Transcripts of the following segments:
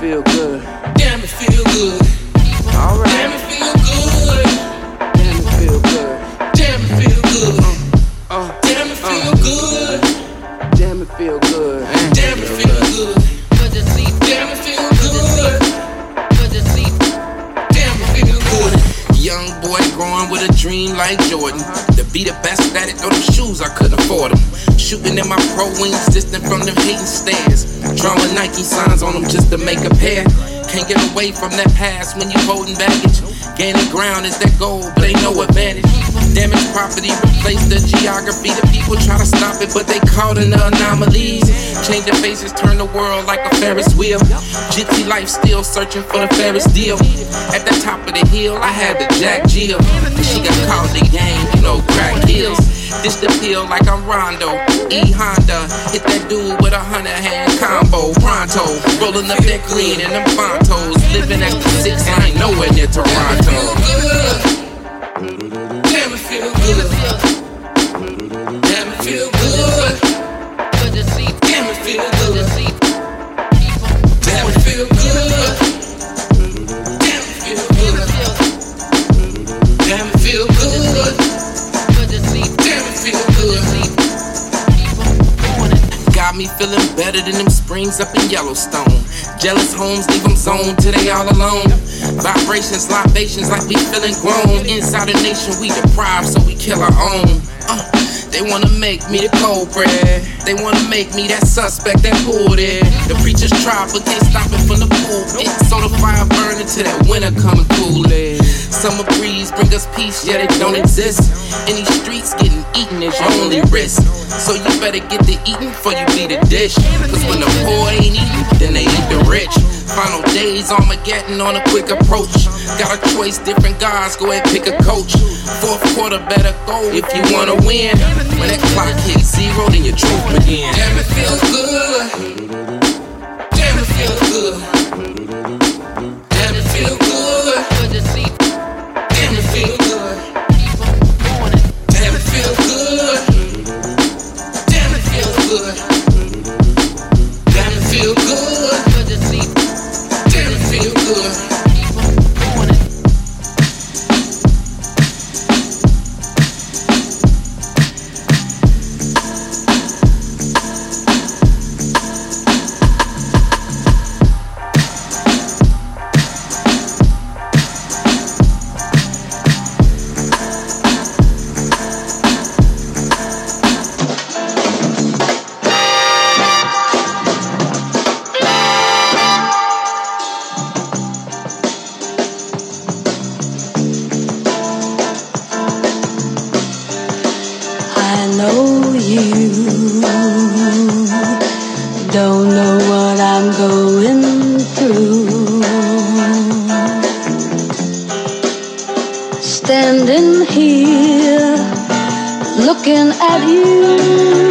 feel good. Damn, it feel good. Alright. Damn, it feel good. Damn, it feel good. Damn, it feel good. Uh, damn, it feel good. Damn, it feel good. Damn, it feel good. Damn, it feel good. Damn, it feel good. Young boy growing with a dream like Jordan. Be the best at it, throw them shoes, I couldn't afford them. Shooting in my pro wings, distant from them hating stares. Drawing Nike signs on them just to make a pair. Can't get away from that past when you holding baggage. Gaining ground is that goal, but ain't no advantage. Damage property, replace the geography. The people try to stop it, but they caught in the anomalies. Changing faces, turn the world like a Ferris wheel. Gypsy life still searching for the fairest deal. At the top of the hill, I had the Jack Jill. She got in the game, you know, crack heels. This the pill like I'm Rondo. E Honda. Hit that dude with a hundred hand combo. Pronto. Rolling up that green and them fontos. Living at the six, I Got me feeling better than them springs up in Yellowstone. Jealous homes leave them zoned till they all alone. Vibrations, libations like we feeling grown. Inside a nation we deprived, so we kill our own. Uh, they wanna make me the cold bread. They wanna make me that suspect that pulled it. The preachers try, but can't stop it from the pulpit. So the fire burning till that winter come and cool it. Summer breeze bring us peace, yet it don't exist. In these streets, getting eaten is your only risk. So you better get to eating before you be the dish. Cause when the poor ain't eating, then they eat the rich. Final days, Armageddon on a quick approach. Got a choice, different guys, go ahead, pick a coach. Fourth quarter, better go if you wanna win. When that clock hits zero, then your truth begins. Damn, it feel good. You don't know what I'm going through. Standing here looking at you.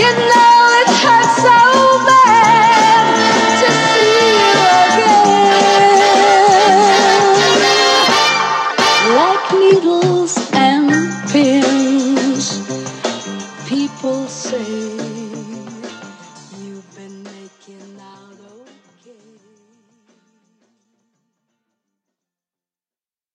You